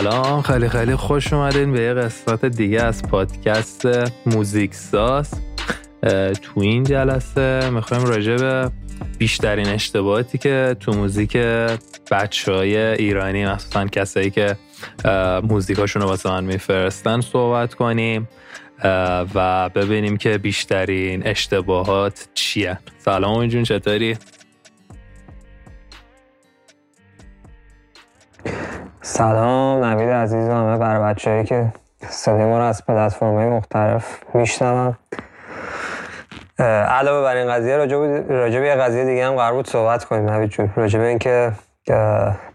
سلام خیلی خیلی خوش اومدین به یه قسمت دیگه از پادکست موزیک ساز تو این جلسه می‌خوایم راجع به بیشترین اشتباهاتی که تو موزیک بچه های ایرانی مخصوصا کسایی که موزیکاشون رو واسه من میفرستن صحبت کنیم و ببینیم که بیشترین اشتباهات چیه سلام جون چطوری؟ سلام نوید عزیز همه برای بچه که صدای ما رو از پلتفرم های مختلف میشنون. علاوه بر این قضیه راجع به یه قضیه دیگه هم قرار بود صحبت کنیم نوید جون. راجع به اینکه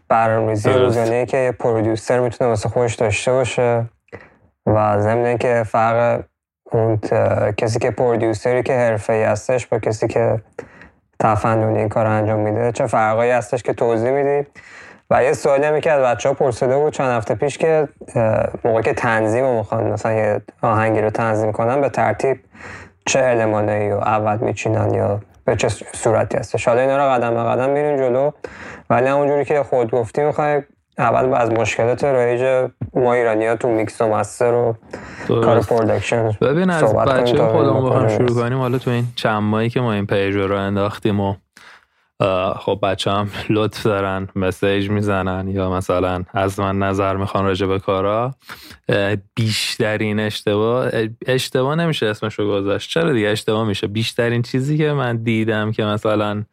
برنامه‌ریزی روزانه که یه پرودیوسر می‌تونه واسه خودش داشته باشه و ضمن که فرق اون کسی که پرودیوسری که حرفه‌ای هستش با کسی که تفننی این کار انجام میده چه فرقایی هستش که توضیح میدی؟ و یه سوالی هم که از بچه ها پرسیده بود چند هفته پیش که موقع که تنظیم رو می‌خوان مثلا یه آهنگی رو تنظیم کنن به ترتیب چه المانایی رو اول میچینن یا به چه صورتی هستش؟ حالا اینا رو قدم به قدم میرین جلو. ولی همونجوری که خود گفتی می‌خوای اول از مشکلات رایج ما ایرانی ها تو میکس و مستر و کار production ببین از بچه خودمون هم شروع کنیم. حالا تو این چند ماهی که ما این page رو انداختیم و خب بچه هم لطف دارن مسیج می‌زنن یا مثلا از من نظر می‌خوان راجع به کارا. بیشترین اشتباه اشتباه نمیشه اسمشو گذاشت. چرا دیگه اشتباه میشه؟ بیشترین چیزی که من دیدم که مثلا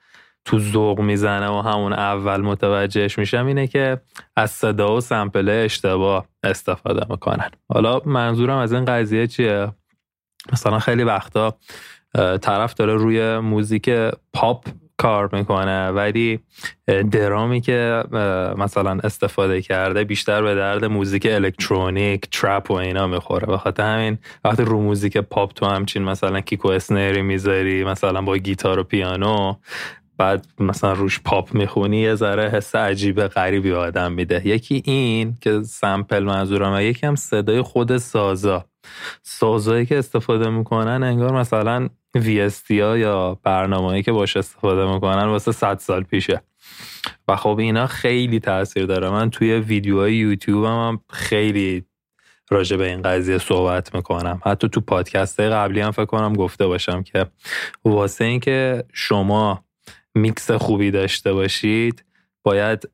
تو ذوق می‌زنه و همون اول متوجهش میشم اینه که از صدا و سمپل اشتباه استفاده می‌کنن. حالا منظورم از این قضیه چیه؟ مثلا خیلی وقتا طرف داره روی موزیک پاپ کار می‌کنه. ولی درامی که مثلا استفاده کرده بیشتر به درد موزیک الکترونیک trap و اینا می‌خوره. به خاطر همین وقتی رو موزیک پاپ تو همچین مثلا kick و snare ی می‌ذاری مثلا با گیتار و پیانو بعد مثلا روش پاپ می‌خونی یه ذره حس عجیب غریبی آدم میده. یکی این که sample منظورم یکی هم صدای خود سازا. سازایی که استفاده می‌کنن انگار مثلا VST یا برنامه‌ای که باش استفاده می‌کنن واسه 100 سال پیشه. و خب اینا خیلی تاثیر داره. من توی ویدیوهای یوتیوب هم خیلی راجع به این قضیه صحبت می‌کنم. حتی تو پادکست قبلی هم فکر کنم گفته باشم که واسه اینکه شما میکس خوبی داشته باشید باید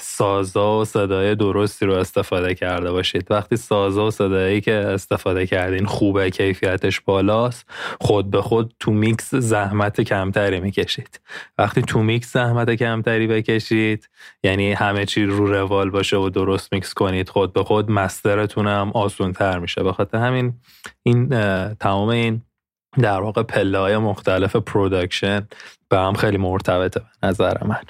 سازا و صدای درستی رو استفاده کرده باشید. وقتی سازا و صدایی که استفاده کردین خوبه کیفیتش بالاست خود به خود تو میکس زحمت کمتری می‌کشید. وقتی تو میکس زحمت کمتری بکشید یعنی همه چی رو روال باشه و درست میکس کنید خود به خود مسترتون هم آسون تر میشه بخاطر همین این تمام این در واقع پله های مختلف production به هم خیلی مرتبطه به نظر من.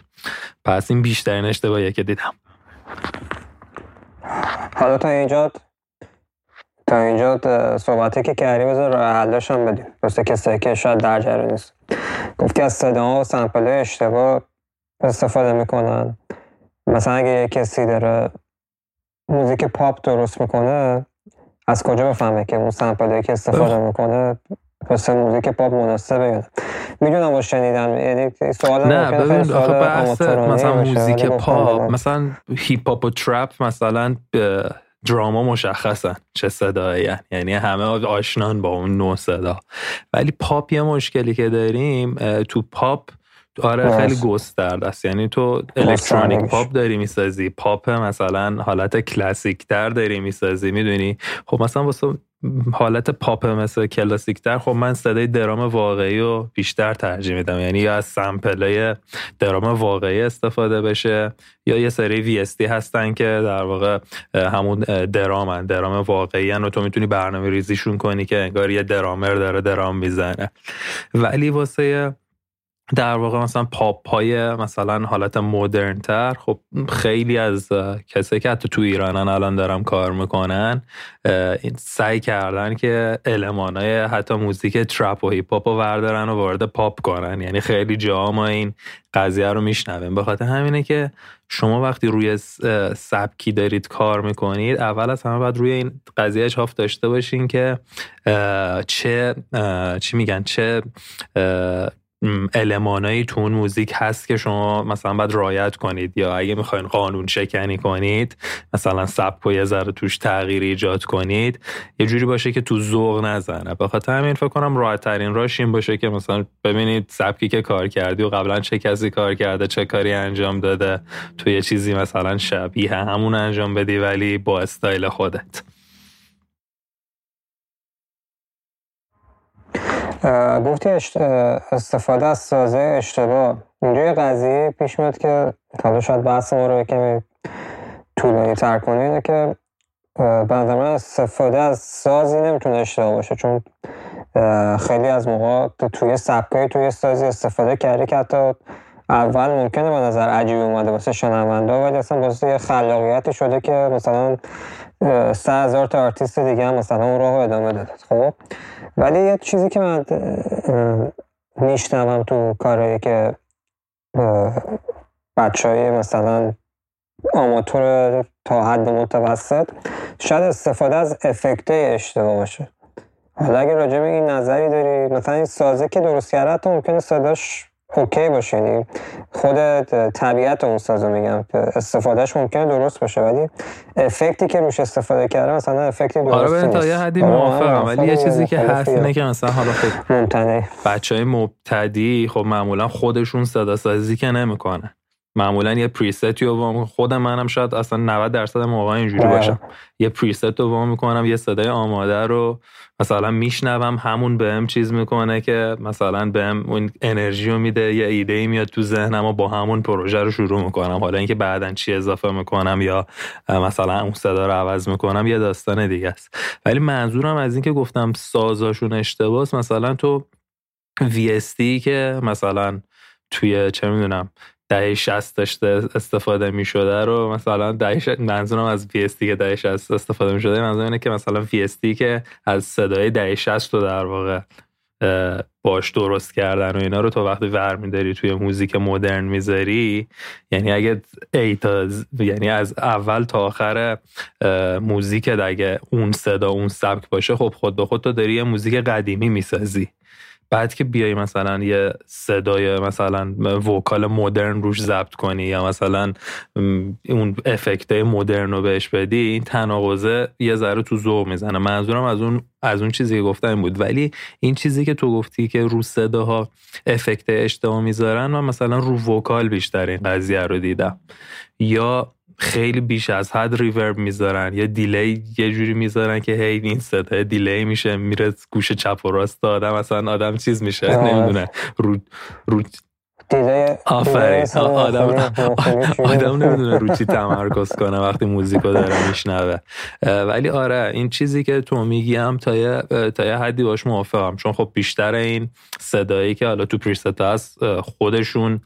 پس این بیشترین اشتباهیه که دیدم. حالا تا اینجا تا اینجا صحبتی که کردی بذار حلش هم بدیم. واسه کسایی که شاید در جریان نیست. گفتی از صدا و sample اشتباه استفاده می‌کنن. مثلا اگه یه کسی داره موزیک پاپ درست می‌کنه از کجا بفهمه که اون sample ی که استفاده می‌کنه واسه موزیک پاپ مناسبه. یا می‌دونم و شنیدم یعنی سوال نه ببین آخه بحث مثلا موزیک پاپ مثلا هیپ هاپ و trap مثلا دراما مشخصن چه صدایی یعنی همه آشنان با اون نوع صدا. ولی پاپ یه مشکلی که داریم تو پاپ آره خیلی گسترده است. یعنی تو الکترونیک پاپ داری می‌سازی پاپ مثلا حالت کلاسیک تر داری می‌سازی می‌دونی؟ خب مثلا واسه حالت پاپ مثل کلاسیک تر خب من صدای درام واقعی رو بیشتر ترجیح میدم. یعنی یا از sample ای درام واقعی استفاده بشه یا یه سری VST هستن که در واقع همون drum ن. drum واقعی و تو می‌تونی برنامه ریزیشون کنی که انگار یه درامر داره درام می‌زنه. ولی واسه در واقع مثلا پاپ های مثلا حالت مدرن تر خب خیلی از کسایی که حتی تو ایرانن الان دارم کار می‌کنن سعی کردن که المان های حتی موزیک trap و هیپ هاپ رو وردارن و وارد پاپ کنن. یعنی خیلی جا ما این قضیه رو میشنویم. به خاطر همینه که شما وقتی روی سبکی دارید کار می‌کنید اول از همه باید روی این قضیه چاف داشته باشین که چه چی میگن چه المانایی تو اون موزیک هست که شما مثلا باید رایت کنید یا اگه می‌خواین قانون شکنی کنید مثلا سبک و یه ذره توش تغییر ایجاد کنید یه جوری باشه که تو ذوق نزنه. به خاطر همین فکر کنم راحت ترین راش این باشه که مثلا ببینید سبکی که کار کردی و قبلا چه کسی کار کرده چه کاری انجام داده تو یه چیزی مثلا شبیه همون انجام بدی ولی با استایل خودت. گفتی استفاده از سازه اشتباه. اینجا یه قضیه پیش میاد که حالا شاید بحث ما رو کمی طولانی تر کنه که به من استفاده از سازی نمی‌تونه اشتباه باشه چون خیلی از موقع توی سبکای توی سازی استفاده کردی که حتی اول ممکنه به نظر عجیبی اومده واسه شنونده ولی اصلا واسه یه خلاقیتی شده که مثلا سه هزار تا آرتیست دیگه هم مثلا اون راه ادامه داده خب؟ ولی یه چیزی که من میشنوم تو کارهایی که بچه های مثلا آماتور تا حد متوسط شاید استفاده از افکت اشتباه باشه. حالا اگه راجع به این نظری داری مثلا این سازه که درست کرده ممکنه صداش اوکی باشه یعنی خود طبیعت اون سازو میگم. استفادهش ممکنه درست باشه ولی افکتی که روش استفاده کرده مثلا افکتی درست آره به تا یه حدی آره، موافقم ولی یه چیزی که هست اینه که مثلا حالا خب بچه های مبتدی خب معمولا خودشون صدا سازی که نمی‌کنه معمولا یه پریست رو خود منم شاید اصلا 90 درصد موقع اینجوری. باشم. یه پریست رو وام می‌کنم یه صدای آماده رو مثلا میشنوم همون بهم چیز می‌کنه که مثلا بهم اون انرژی رو میده یه ایده ای میاد تو ذهنم و با همون پروژه رو شروع می‌کنم. حالا اینکه بعدا چی اضافه می‌کنم یا مثلا اون صدا رو عوض می‌کنم یه داستان دیگه است. ولی منظورم از اینکه گفتم سازاشون اشتباس مثلا تو VST که مثلا توی چه می‌دونم دهه 60 داشته استفاده می شده رو مثلا دهه منظورم از VST که دهه 60 استفاده می شده منظورم اینه که مثلا VST که از صدای دهه 60 رو در واقع باش درست کردن و اینا رو تو وقتی ور میداری توی موزیک مدرن می‌ذاری یعنی اگه ایتا یعنی از اول تا آخر موزیک اگه اون صدا اون سبک باشه خب خود به خود تو داری یه موزیک قدیمی می‌سازی. بعد که بیای مثلا یه صدای مثلا وکال مدرن روش ضبط کنی یا مثلا اون افکت مدرن رو بهش بدی این تناقضه یه ذره تو ذوق می‌زنه. منظورم از اون از اون چیزی که گفتم بود. ولی این چیزی که تو گفتی که رو صداها افکت اشتباه می‌ذارن و مثلا رو وکال بیشتر این قضیه رو دیدم. یا خیلی بیش از حد ریورب می‌ذارن. یا دیلی یه جوری می‌ذارن که هی این صدا دیلی میشه میره گوش چپ و راست آدم اصلا آدم چیز میشه. نمی‌دونه. رو رو آفرین. آدم آدم نمی‌دونه رو چی تمرکز کنه وقتی موزیکو داره میشنوه. ولی آره این چیزی که تو میگی هم تا یه, تا یه حدی باش موافقم. چون خب بیشتر این صدایی که حالا تو preset هست خودشون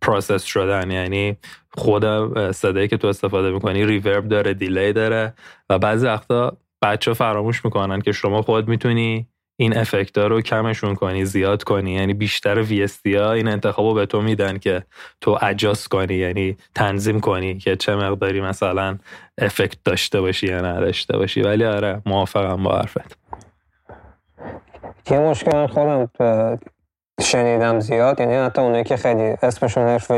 process شدن. یعنی خود صدایی که تو استفاده می‌کنی reverb داره delay داره و بعضی وقتا بچه فراموش می‌کنن که شما خود می‌تونی این افکت رو کمشون کنی زیاد کنی. یعنی بیشتر VST ها این انتخاب رو به تو میدن که تو adjust کنی یعنی تنظیم کنی که چه مقداری مثلا افکت داشته باشی یا نداشته باشی. ولی آره موافقم با حرفت. یه مشکل خودم؟ شنیدم زیاد یعنی حتی اونایی که خیلی اسمشون حرفه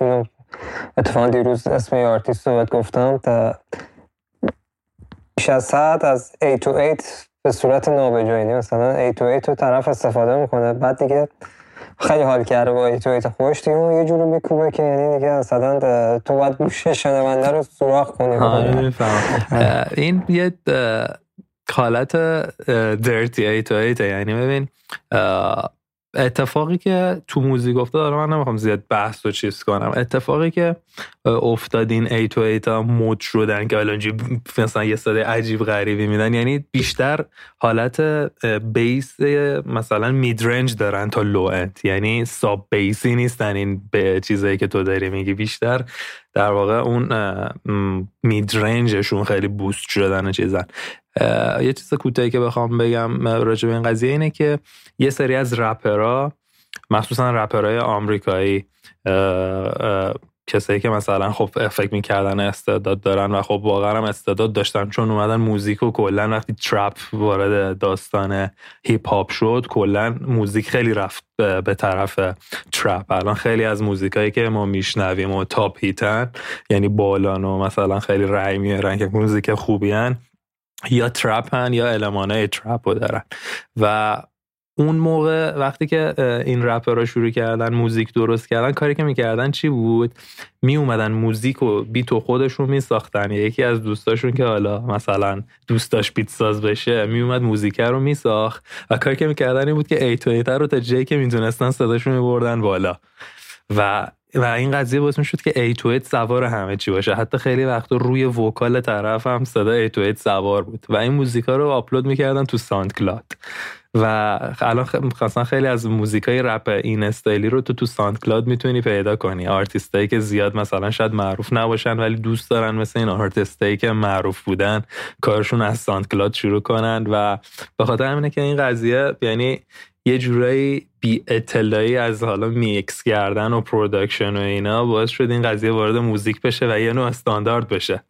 اینو اتفاقا دیروز اسم یه آرتیست رو گفتم تا بیش از ساعت از 8 to 8 به صورت نابجایی مثلا 8 to 8 رو طرف استفاده می‌کنه. بعد دیگه خیلی حال کرده با 8 to 8 خوش دیگه. یه جوری میکوبه که یعنی دیگه مثلا تو باید گوش شنونده رو سوراخ کنی. آره، این یه حالت درتی 8 to 8 یعنی ببین اتفاقی که تو موزیک افتاد من نمی‌خوام زیاد بحث و چیز کنم. اتفاقی که افتادین ای تو ایتا مود شدن که الان مثلا یه صدای عجیب غریبی میدن. یعنی بیشتر حالت بیس مثلا میدرنج دارن تا لو اند یعنی ساب بیسی نیستن این به چیزایی که تو داری میگی. بیشتر در واقع اون midrange شون خیلی boost شدن چیزن. یه چیز کوتاهی که بخوام بگم راجع به این قضیه اینه که یه سری از رپرها مخصوصا رپرهای آمریکایی کسایی که مثلا خب فکر می‌کردن استعداد دارن و خب واقعا هم استعداد داشتن چون اومدن موزیک و کلا وقتی trap وارد داستان هیپ هاپ شد کلا موزیک خیلی رفت به طرف trap. الان خیلی از موزیکایی که ما میشنویم و top hit ن یعنی بالان و مثلا خیلی رای میارن که موزیک خوبی هن یا trap ن یا المانای trap رو دارن. و اون موقع وقتی که این رپرها شروع کردن موزیک درست کردن کاری که می‌کردن چی بود؟ می اومدن موزیک و beat و خودشون می ساختن یکی از دوستاشون که حالا مثلا دوستاش beat ساز بشه می اومد موزیک رو می ساخت و کاری که می‌کردن این بود که 808 رو تا جایی که می‌تونستن صداشون بردن بالا. و و این قضیه باعث شد که 808 سوار همه چی باشه. حتی خیلی وقتا روی vocal طرف هم صدا 808 سوار بود. و این موزیکا رو آپلود می‌کردن تو SoundCloud و الان خاصا خیلی از موزیکای رپ این استایلی رو تو تو SoundCloud می‌تونی پیدا کنی. آرتیستایی که زیاد مثلا شاید معروف نباشن ولی دوست دارن مثل این آرتیستایی که معروف بودن کارشون از SoundCloud شروع کنن و به خاطر همینه که این قضیه یعنی یه جورایی بی اطلاعی از حالا میکس کردن و production و اینا باعث شد این قضیه وارد music بشه و یه نوع استاندارد بشه.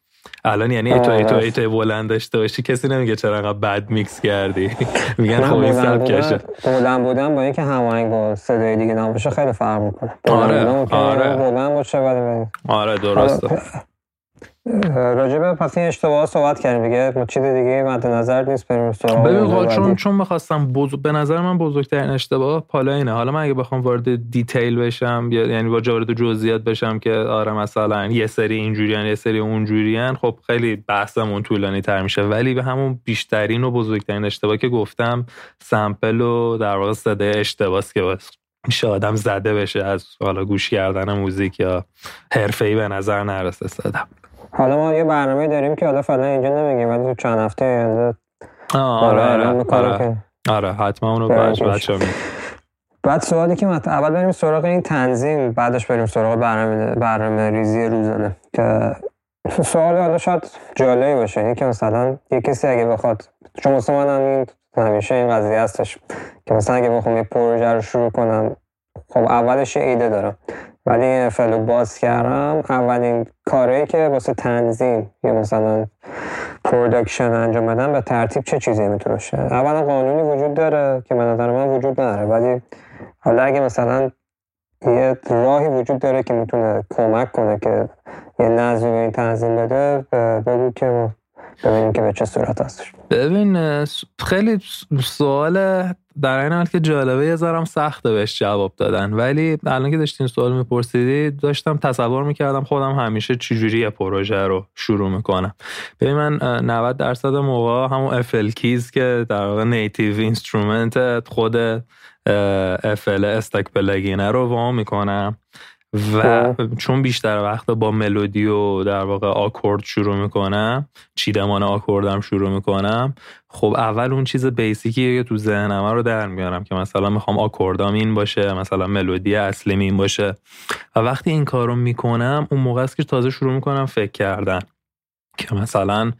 الان یعنی 808 تو 808 تو 808 تو بلند داشته باشی کسی نمیگه چرا انقدر بد میکس کردی. میگن خب این سبکشه. بلند بودن با اینکه هماهنگ با صدای دیگه نباشه خیلی فرق می‌کنه. آره آره. بلند باشه آره درسته. راجبه پس این اشتباه صحبت کردیم دیگه. چیز دیگه مد نظر نیست بریم سراغ ببین چون چون می‌خواستم به نظر من بزرگترین اشتباه پالا اینه. حالا من اگه بخوام وارد دیتیل بشم یعنی با وارد جزئیات بشم که آره مثلا یه سری اینجوریان یه سری اونجوریان خب خیلی بحثمون طولانی تر میشه. ولی به همون بیشترین و بزرگترین اشتباه که گفتم سمپل و در واقع صدای اشتباهی که میشه آدم زده بشه از حالا گوش کردن موزیک یا حرفه‌ای به نظر نرسه حالا ما یه برنامه داریم که حالا فعلا اینجا نمیگیم ولی تو چند هفته آینده آره آره آره, آره حتما اونو بچه بچه بعد سوالی که مت... اول بریم سراغ این تنظیم بعدش بریم سراغ برنامه, برنامه ریزی روزانه. که سوال حالا شاید جالبی باشه. این که مثلا یه کسی اگه بخواد چون مثلا من این همیشه این قضیه هستش که مثلا اگه بخوام یه پروژه رو شروع کنم خب اولش یه ایده دارم. ولی FL و باز کردم اولین کاری که واسه تنظیم یا مثلا production انجام بدن به ترتیب چه چیزی می‌تونه باشه اولا قانونی وجود داره که به نظر من وجود نداره ولی حالا اگه مثلا یه راهی وجود داره که می‌تونه کمک کنه که یه نظمی به این تنظیم بده بگو که ببینیم که به چه صورت هستش. ببین خیلی سوال در این حال که جالبه یه ذرم سخته بهش جواب دادن. ولی الان که داشتین سوال میپرسیدی داشتم تصور می‌کردم خودم همیشه چجوری یه پروژه رو شروع می‌کنم. ببین من 90 درصد موقع همون FL Keys که در واقع native instrument خود FL stock plugin ه رو باز می‌کنم. و خب. چون بیشتر وقت با ملودی و در واقع آکورد شروع می‌کنم چیدمان آکوردم شروع می‌کنم خب اول اون چیز بیسیکی که تو ذهنم رو در میارم که مثلا می‌خوام آکوردام این باشه مثلا ملودی اصلی این باشه. و وقتی این کار رو می‌کنم اون موقع است که تازه شروع می‌کنم فکر کردن که مثلا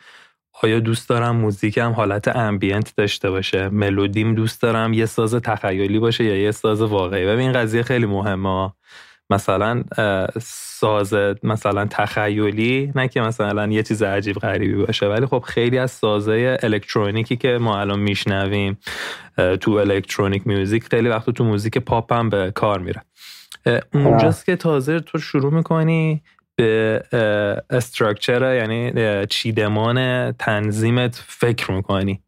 آیا دوست دارم موزیکم حالت امبینت داشته باشه ملودیم دوست دارم یه ساز تخیلی باشه یا یه ساز واقعی. و این قضیه خیلی مهمه مثلا ساز مثلا تخیلی نه که مثلا یه چیز عجیب غریبی باشه. ولی خب خیلی از سازه الکترونیکی که ما الان میشنویم تو electronic music خیلی وقت تو موزیک پاپ هم به کار میره. اونجاست که تازه تو شروع می‌کنی به structure یعنی چیدمان تنظیمت فکر می‌کنی.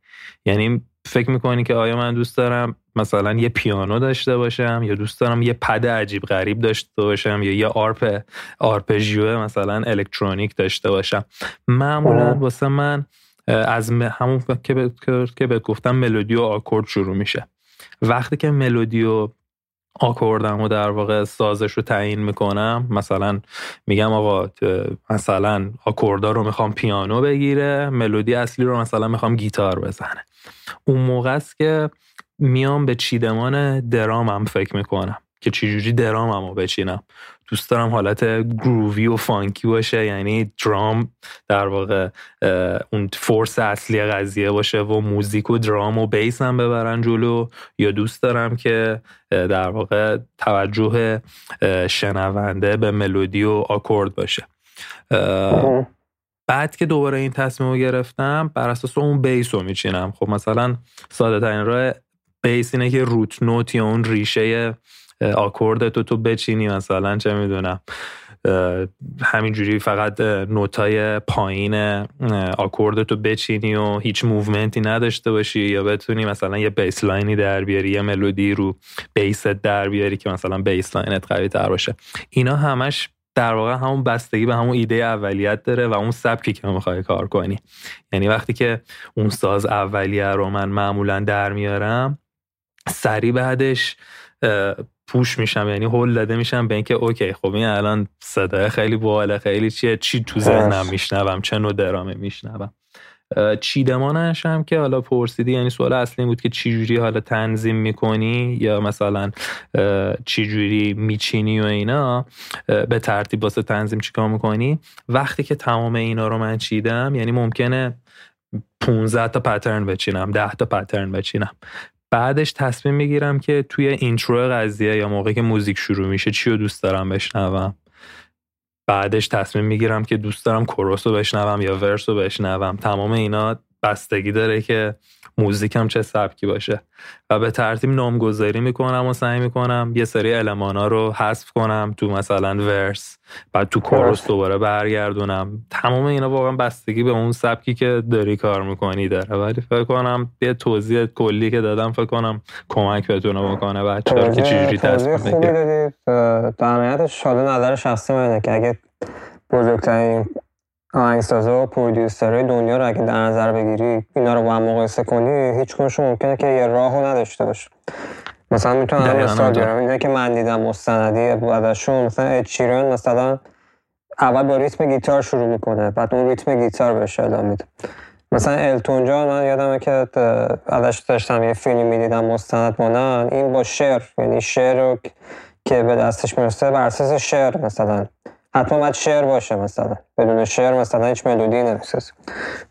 یعنی فکر می‌کنی که آیا من دوست دارم مثلا یه پیانو داشته باشم یا دوست دارم یه پد عجیب غریب داشته باشم یا یه arp آرپژیو مثلا الکترونیک داشته باشم. معمولا واسه من از همون که که به گفتم ملودی و آکورد شروع میشه. وقتی که ملودی و آکوردم و در واقع سازش رو تعیین می‌کنم مثلا میگم آقا مثلا آکوردا رو می‌خوام پیانو بگیره ملودی اصلی رو مثلا می‌خوام گیتار بزنه. اون موقع است که میام به چیدمان درامم فکر می‌کنم که چجوری درامم رو بچینم. دوست دارم حالت گرووی و فانکی باشه یعنی درام در واقع اون فورس اصلی قضیه باشه و موزیک و درام و بیس هم ببرن جلو. یا دوست دارم که در واقع توجه شنونده به ملودی و آکورد باشه. بعد که دوباره این تصمیم رو گرفتم بر اساس اون بیس رو میچینم. خب مثلا ساده ترین راه بیس اینه که روت نوت یا اون ریشه آکورد تو تو بچینی مثلا چه می‌دونم. همینجوری فقط نوتای پایین آکورد تو بچینی و هیچ movement ی نداشته باشی یا بتونی مثلا یه bass line ی در بیاری یه ملودی رو bass ت در بیاری که مثلا bass line ت قوی تر باشه. اینا همش در واقع همون بستگی به همون ایده اولیت داره و اون سبکی که می‌خوای کار کنی. یعنی وقتی که اون ساز اولیه رو من معمولا در میارم سری بعدش پوش میشم یعنی هول داده میشم به اینکه اوکی خب این الان صدای خیلی باله خیلی چیه چی تو ذهنم میشنوم چه نوع درامه میشنوم. چیدمانش هم که حالا پرسیدی یعنی سوال اصلی بود که چی جوری حالا تنظیم می‌کنی یا مثلا چی جوری میچینی و اینا به ترتیب واسه تنظیم چیکار می‌کنی؟ وقتی که تمام اینا رو من چیدم یعنی ممکنه 15 تا pattern بچینم 10 تا pattern بچینم. بعدش تصمیم می‌گیرم که توی intro قضیه یا موقعی که موزیک شروع میشه چی رو دوست دارم بشنوم. بعدش تصمیم می‌گیرم که دوست دارم chorus رو بشنوم یا verse رو بشنوم. تمام اینا بستگی داره که موزیکم چه سبکی باشه. و به ترتیب نامگذاری می‌کنم و سعی می‌کنم یه سری المانا رو حذف کنم تو مثلا verse بعد تو chorus دوباره برگردونم. تمام اینا واقعا بستگی به اون سبکی که داری کار می‌کنی داره. ولی فکر کنم یه توضیح کلی که دادم فکر کنم کمک بتونه بکنه بچه‌ها که چجوری تصمیم خوبی دادید. در نهایت شاده نظر شخصی منه که اگه بزرگترین آهنگسازا و پرودیوسرهای دنیا رو اگه در نظر بگیری اینا رو با هم مقایسه کنی هیچ ممکنه که یه راهو نداشته باشه. مثلا می‌تونم مثال بیارم. اینا که من دیدم مستندی بعدشون مثلا اچیرن مثلا اول با ریتم گیتار شروع می‌کنه بعد اون ریتم گیتار بهش ادامه میده. مثلا التون جان من یادمه که ازش داشتم یه فیلم می‌دیدم مستند مانن این با شعر یعنی شعر رو که به دستش می‌رسه بر اساس شعر مثلا. حتما باید شعر باشه مثلا. بدون شعر مثلا هیچ ملودی نمی‌سازه.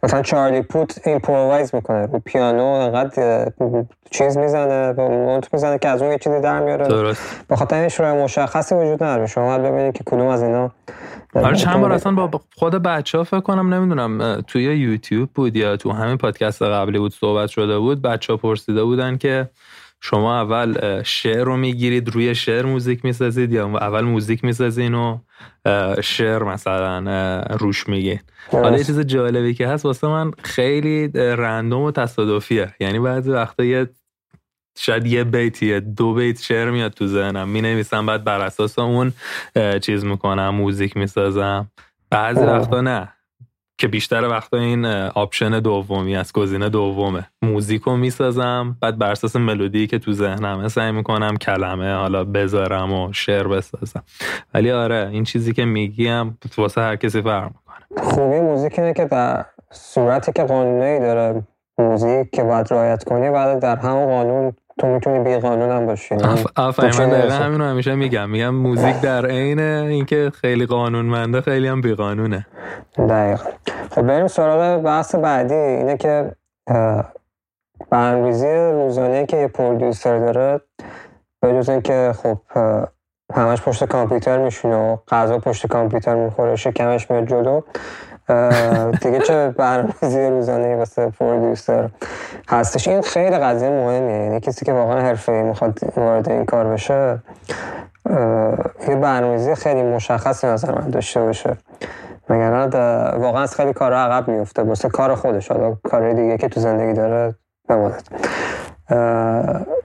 مثلا Charlie Puth improvise می‌کنه. رو پیانو انقدر چیز می‌زنه نوت می‌زنه که از اون یه چیزی در میاره. درست. به خاطر این مشخصی وجود نداره. شما باید ببینید که کدوم از اینا آره چند بار اصلا با خود بچه ها فکر کنم نمی‌دونم توی یوتیوب بود یا تو همین پادکست قبلی بود صحبت شده بود بچه ها پرسیده بودن که شما اول شعر رو می‌گیرید روی شعر موزیک می‌سازید یا اول موزیک می‌سازین و شعر مثلا روش میگه حالا یه چیز جالبی که هست واسه من خیلی رندوم و تصادفیه. یعنی بعضی وقتا یه شاید یه بیتیه دو بیت شعر میاد تو ذهنم. می نویسم بعد بر اساس اون چیز می‌کنم موزیک می‌سازم. بعضی وقتا نه. که بیشتر وقتا این option دومی از گزینه دومه. موزیکو می‌سازم بعد بر اساس ملودی که تو ذهنم سعی می‌کنم کلمه حالا بذارم و شعر بسازم. ولی آره این چیزی که میگیم واسه هر کسی فرق می‌کنه. خوبی موزیک اینه که در صورتی که قانونی داره موزیک که باید رعایت کنی بعد در همون قانون تو می‌تونی بی قانون هم باشی آفرین من دقیقا همین رو همیشه میگم. میگم موزیک در عین اینکه خیلی قانونمنده خیلی هم بی قانونه. دقیقا. خب بریم سراغ بحث بعدی. اینه که برنامه‌ریزی روزانه که یه پرودیوسر داره به جز اینکه خب همش پشت کامپیوتر میشونه و غذا پشت کامپیوتر می‌خوره شکمش میاد جلو. دیگه چه برنامه‌ریزی روزانه واسه پرودیوسر هستش. این خیلی قضیه مهمیه. یعنی کسی که واقعا حرفه‌ای می‌خواد وارد این کار بشه یه برنامه‌ریزی خیلی مشخصی نظر من داشته باشه. مگر واقعا از خیلی کار عقب میفته واسه کار خودش. حالا کار دیگه که تو زندگی داره بماند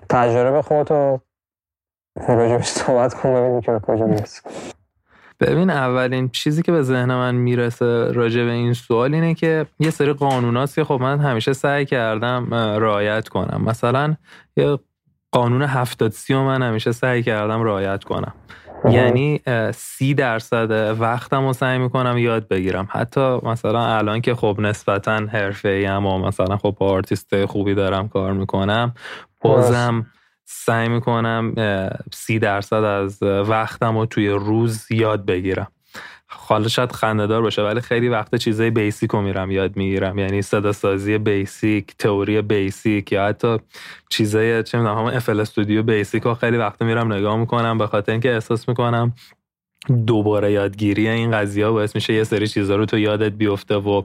تجربه خودتو راجبش صحبت کن ببینیم که به کجا ببین اولین چیزی که به ذهن من می‌رسه راجع به این سوال اینه که یه سری قانوناست که خب من همیشه سعی کردم رعایت کنم. مثلا یه قانون هفتاد سی و من همیشه سعی کردم رعایت کنم. یعنی سی درصد وقتم رو سعی می‌کنم یاد بگیرم. حتی مثلا الان که خب نسبتا حرفه ای و مثلا خب با آرتیست خوبی دارم کار می‌کنم بازم سعی می‌کنم سی درصد از وقتم رو توی روز یاد بگیرم. حالا شاید خندهدار باشه ولی خیلی وقت چیزای basic رو میرم یاد می‌گیرم. یعنی صدا سازی basic تئوری basic یا حتی چیزای چه می‌دونم همون افل استودیو بیسیک رو خیلی وقت میرم نگاه می‌کنم به خاطر اینکه احساس می‌کنم دوباره یادگیری این قضیه باعث میشه یه سری چیزا رو تو یادت بیفته و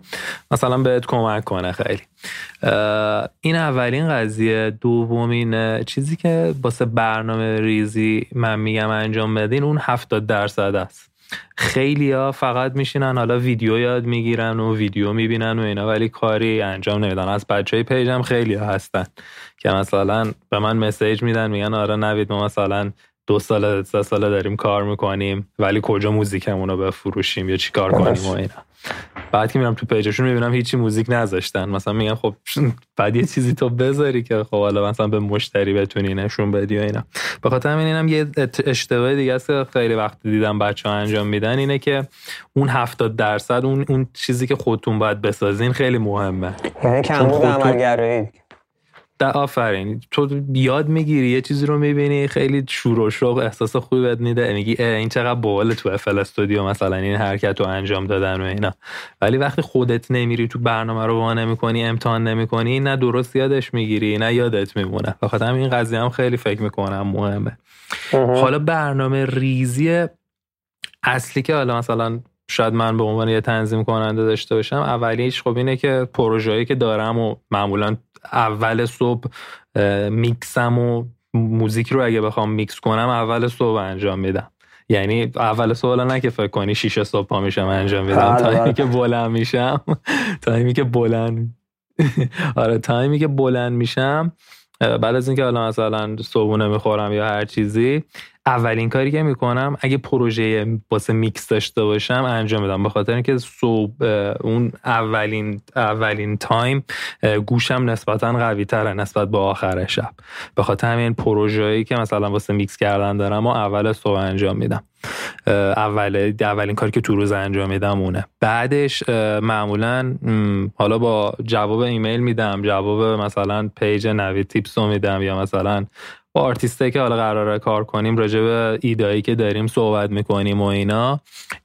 مثلا بهت کمک کنه خیلی. این اولین قضیه. دومین چیزی که واسه برنامه ریزی من میگم انجام بدین اون هفتاد درصد است. خیلی ها فقط میشینن حالا ویدیو یاد می‌گیرن و ویدیو می‌بینن و اینا ولی کاری انجام نمیدن. از بچه های پیجم خیلی ها هستن که مثلا به من مسیج میدن میگن آره نوید ما مثلا دو سال سه ساله داریم کار می‌کنیم. ولی کجا موزیکمون رو بفروشیم؟ یا چی کار کنیم و اینا. بعد که میرم تو پیجشون می‌بینم هیچی موزیک نذاشتن. مثلا میگن خب بعد یه چیزی تو بذاری که خب حالا مثلا به مشتری بتونی نشون بدی و اینا. به خاطر همین اینم یه اشتباه دیگه است که خیلی وقت دیدم بچه ها انجام میدن اینه که اون 70 درصد اون اون چیزی که خودتون باید بسازین خیلی مهمه. یعنی کمبود عملگرایی. آفرین. تو یاد می‌گیری یه چیزی رو می‌بینی خیلی شور و شوق احساس خوبی بهت میده. میگی این چقدر باحال تو افل استودیو مثلا این حرکت رو انجام دادن و اینا. ولی وقتی خودت نمیری تو برنامه رو وانه می‌کنی امتحان نمی‌کنی نه درست یادش می‌گیری نه یادت میمونه. بخاطر این قضیه هم خیلی فکر می‌کنم مهمه. حالا برنامه ریزی اصلی که حالا مثلا شاید من به عنوان یه تنظیم کننده داشته باشم اولیش خب اینه که پروژه‌ای که دارم و معمولا اول صبح میکسم و موزیک رو اگه بخوام میکس کنم اول صبح انجام میدم. یعنی اول صبح نه که فکر کنی شیشه صبح پا میشم انجام میدم. بله، time ی بله. که بلند میشم. time ی که بلند آره time ی که بلند میشم بعد از اینکه حالا مثلا صبحونه می‌خورم یا هر چیزی اولین کاری که می‌کنم اگه پروژه واسه میکس داشته باشم انجام میدم. به خاطر اینکه صبح اون اولین اولین time گوشم نسبتا قوی تره نسبت به آخر شب. به خاطر همین پروژه‌ای که مثلا واسه میکس کردن دارم و اول صبح انجام میدم. اول اولین کاری که تو روز انجام میدم اونه. بعدش معمولا حالا با جواب ایمیل میدم جواب مثلا page نوید تیپس رو میدم یا مثلا با آرتیسته که حالا قراره کار کنیم راجع به ایدایی که داریم صحبت می‌کنیم و اینا.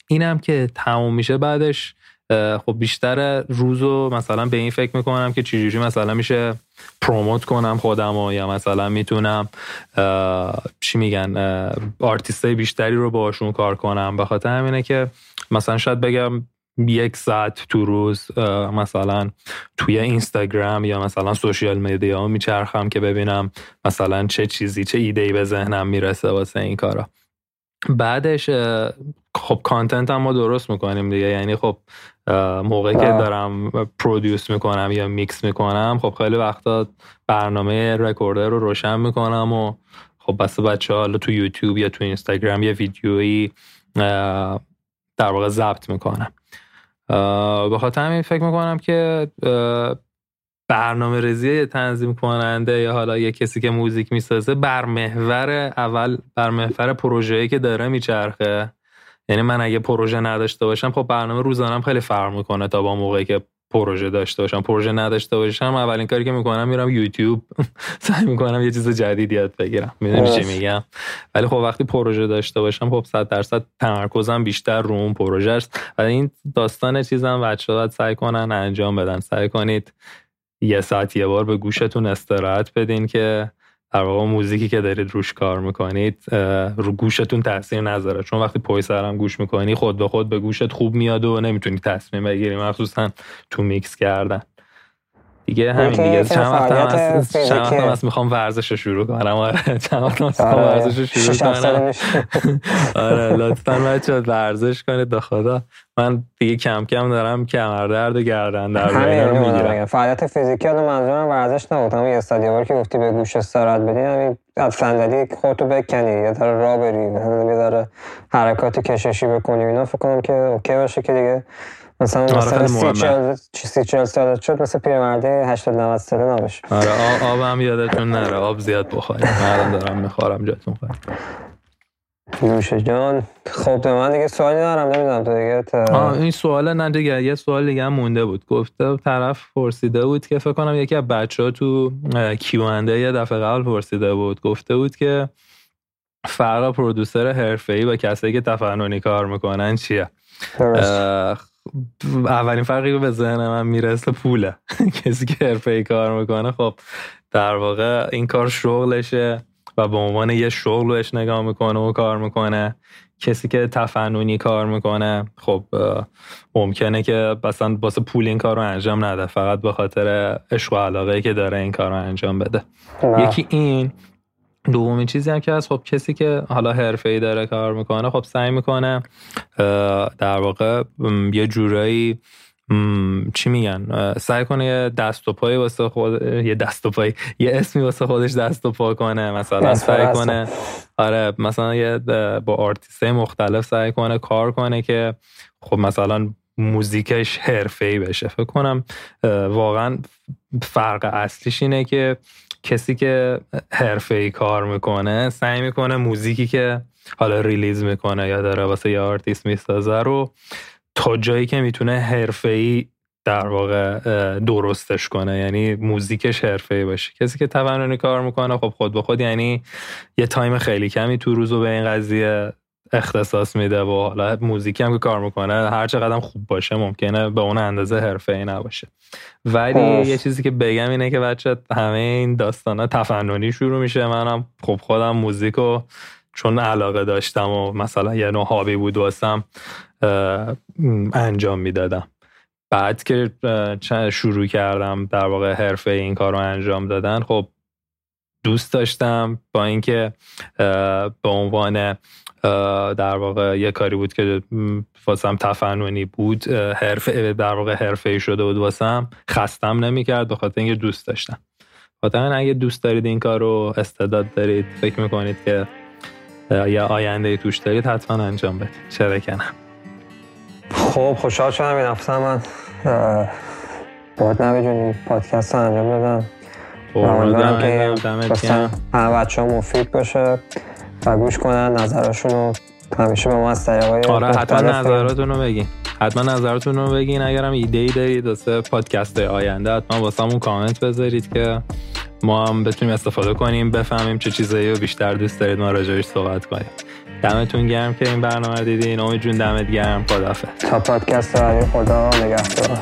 اینم که تموم میشه بعدش خب بیشتر روزو مثلا به این فکر می‌کنم که چجوری مثلا میشه پروموت کنم خودم و یا مثلا می‌تونم چی میگن آرتیستای بیشتری رو باشون کار کنم. به خاطر همینه که مثلا شاید بگم یک ساعت تو روز مثلا توی اینستاگرام یا مثلا social media میچرخم که ببینم مثلا چه چیزی چه ایده ای به ذهنم می‌رسه واسه این کارا. بعدش خب content هم ما درست می‌کنیم دیگه. یعنی خب موقعی که دارم produce می‌کنم یا میکس می‌کنم خب خیلی وقتا برنامه recorder رو روشن می‌کنم و خب بس بچه حالا تو یوتیوب یا تو اینستاگرام یه ویدیویی در واقع ضبط می‌کنم. به خاطر همین فکر می‌کنم که برنامه ریزی تنظیم کننده یا حالا یه کسی که موزیک می‌سازه بر محور اول بر محور پروژه‌ای که داره میچرخه. یعنی من اگه پروژه نداشته باشم خب برنامه روزانم خیلی فرق می‌کنه تا با موقعی که پروژه داشته باشم پروژه نداشته باشم اولین کاری که می‌کنم میرم یوتیوب. سعی می‌کنم یه چیز جدید یاد بگیرم. می‌دونی چی میگم؟ ولی خب وقتی پروژه داشته باشم خب 100 درصد تمرکزم بیشتر رو اون پروژه است. و این داستان چیزم بچه باید سعی کنن انجام بدن. سعی کنید یه ساعت یه بار به گوشتون استراحت بدین که در واقع موزیکی که دارید روش کار می‌کنید رو گوشتون تاثیر نذاره. چون وقتی پای سرم گوش می‌کنی خود به خود به گوشت خوب میاد و نمی‌تونی تصمیم بگیری. مخصوصا تو میکس کردن. دیگه همین دیگه. چند وقت هم چند وقت هم می‌خوام ورزش رو شروع کنم. آره چند وقت هم می‌خوام آره. ورزش رو شروع کنم. آره لطفا بچه ورزش کنید به خدا. من دیگه کم کم دارم کمردرد و گردن درد رو می‌گیرم. فعالیت فیزیکی رو منظورم ورزش نبود. همون یه استادیوم که گفتی به گوش استراحت بدی همین از صندلی خودتو بکنی. یه ذره راه بری. یه ذره حرکات کششی بکنی اینا. فکر کنم که اوکی باشه که دیگه مثلا آره مثلا سی چل سی چل سالت شد مثل پیرمرده 80 90 ساله نباشه آره آب هم یادتون نره. آب زیاد بخورید من دارم می‌خورم جاتون خواهد نوشه جان خب من دیگه سوالی دارم نمی‌دونم تو دیگه آه این سوال نه دیگه یه سوال دیگه هم مونده بود. گفته طرف پرسیده بود که فکر کنم یکی از بچه ها تو کیوانده یه دفعه قبل پرسیده بود. گفته بود که فرق پرودوسر ای با کسایی که تفننی کار می‌کنن چیه؟ اولین فرقی که به ذهن من می‌رسه پوله. کسی که ای کار می‌کنه خب در واقع این کار شغلشه و به عنوان یه شغل بهش نگاه می‌کنه و کار می‌کنه. کسی که تفننی کار می‌کنه خب ممکنه که مثلا واسه پول این کار رو انجام نده. فقط به خاطر عشق و علاقه که داره این کار رو انجام بده. یکی این دومی چیزی هم که از خب کسی که حالا حرفه ای داره کار می‌کنه خب سعی می‌کنه در واقع یه جورایی چی میگن سعی کنه یه دست و پای واسه خود یه دست و پای یه اسمی واسه خودش دست و پا کنه مثلا سعی کنه آره مثلا یه با آرتیسته مختلف سعی کنه کار کنه که خب مثلا موزیکش ای بشه. فکر کنم واقعا فرق اصلیش اینه که کسی که ای کار می‌کنه سعی می‌کنه موزیکی که حالا ریلیز می‌کنه یا داره واسه یه آرتیست می‌سازه رو تا جایی که می‌تونه ای در واقع درستش کنه. یعنی موزیکش ای باشه. کسی که تفننی کار می‌کنه خب خود به خود یعنی یه تایم خیلی کمی تو روزو به این قضیه اختصاص میده و حالا موزیکی هم که کار می‌کنه هر چقدر خوب باشه ممکنه به اون اندازه ای نباشه. ولی یه چیزی که بگم اینه که بچه همه این داستان ها تفننی شروع میشه. منم خب خودم موزیک چون علاقه داشتم و مثلا یه نوع هابی بود واسم انجام می‌دادم. بعد که شروع کردم در واقع حرفه این کار رو انجام دادن خب دوست داشتم با اینکه به عنوان در واقع یه کاری بود که واسم تفننی بود حرفه در واقع حرفه شده بود واسم خستم نمی‌کرد به خاطر اینکه دوست داشتم. خاطر اگه دوست دارید این کار رو استعداد دارید فکر می‌کنید که یا آینده توش دارید حتما انجام بدید. چرا کنم خب خوشحال شدم. این هفته من باید نبی پادکست رو انجام بدم امیدوارم که همه بچه ها مفید باشه و گوش کنن نظرشون رو همیشه به ما از طریقای آره حتما نظراتون رو بگین. حتما نظراتون رو بگین. اگرم ایده ای دارید واسه پادکست آینده حتما واسه همون کامنت بذارید که ما هم بتونیم استفاده کنیم بفهمیم چه چیزایی رو بیشتر دوست دارید ما راجعش صحبت کنیم. دمتون گرم که این برنامه دیدین. امید جون دمت گرم. خدافه تا پادکست خدا نگهدار.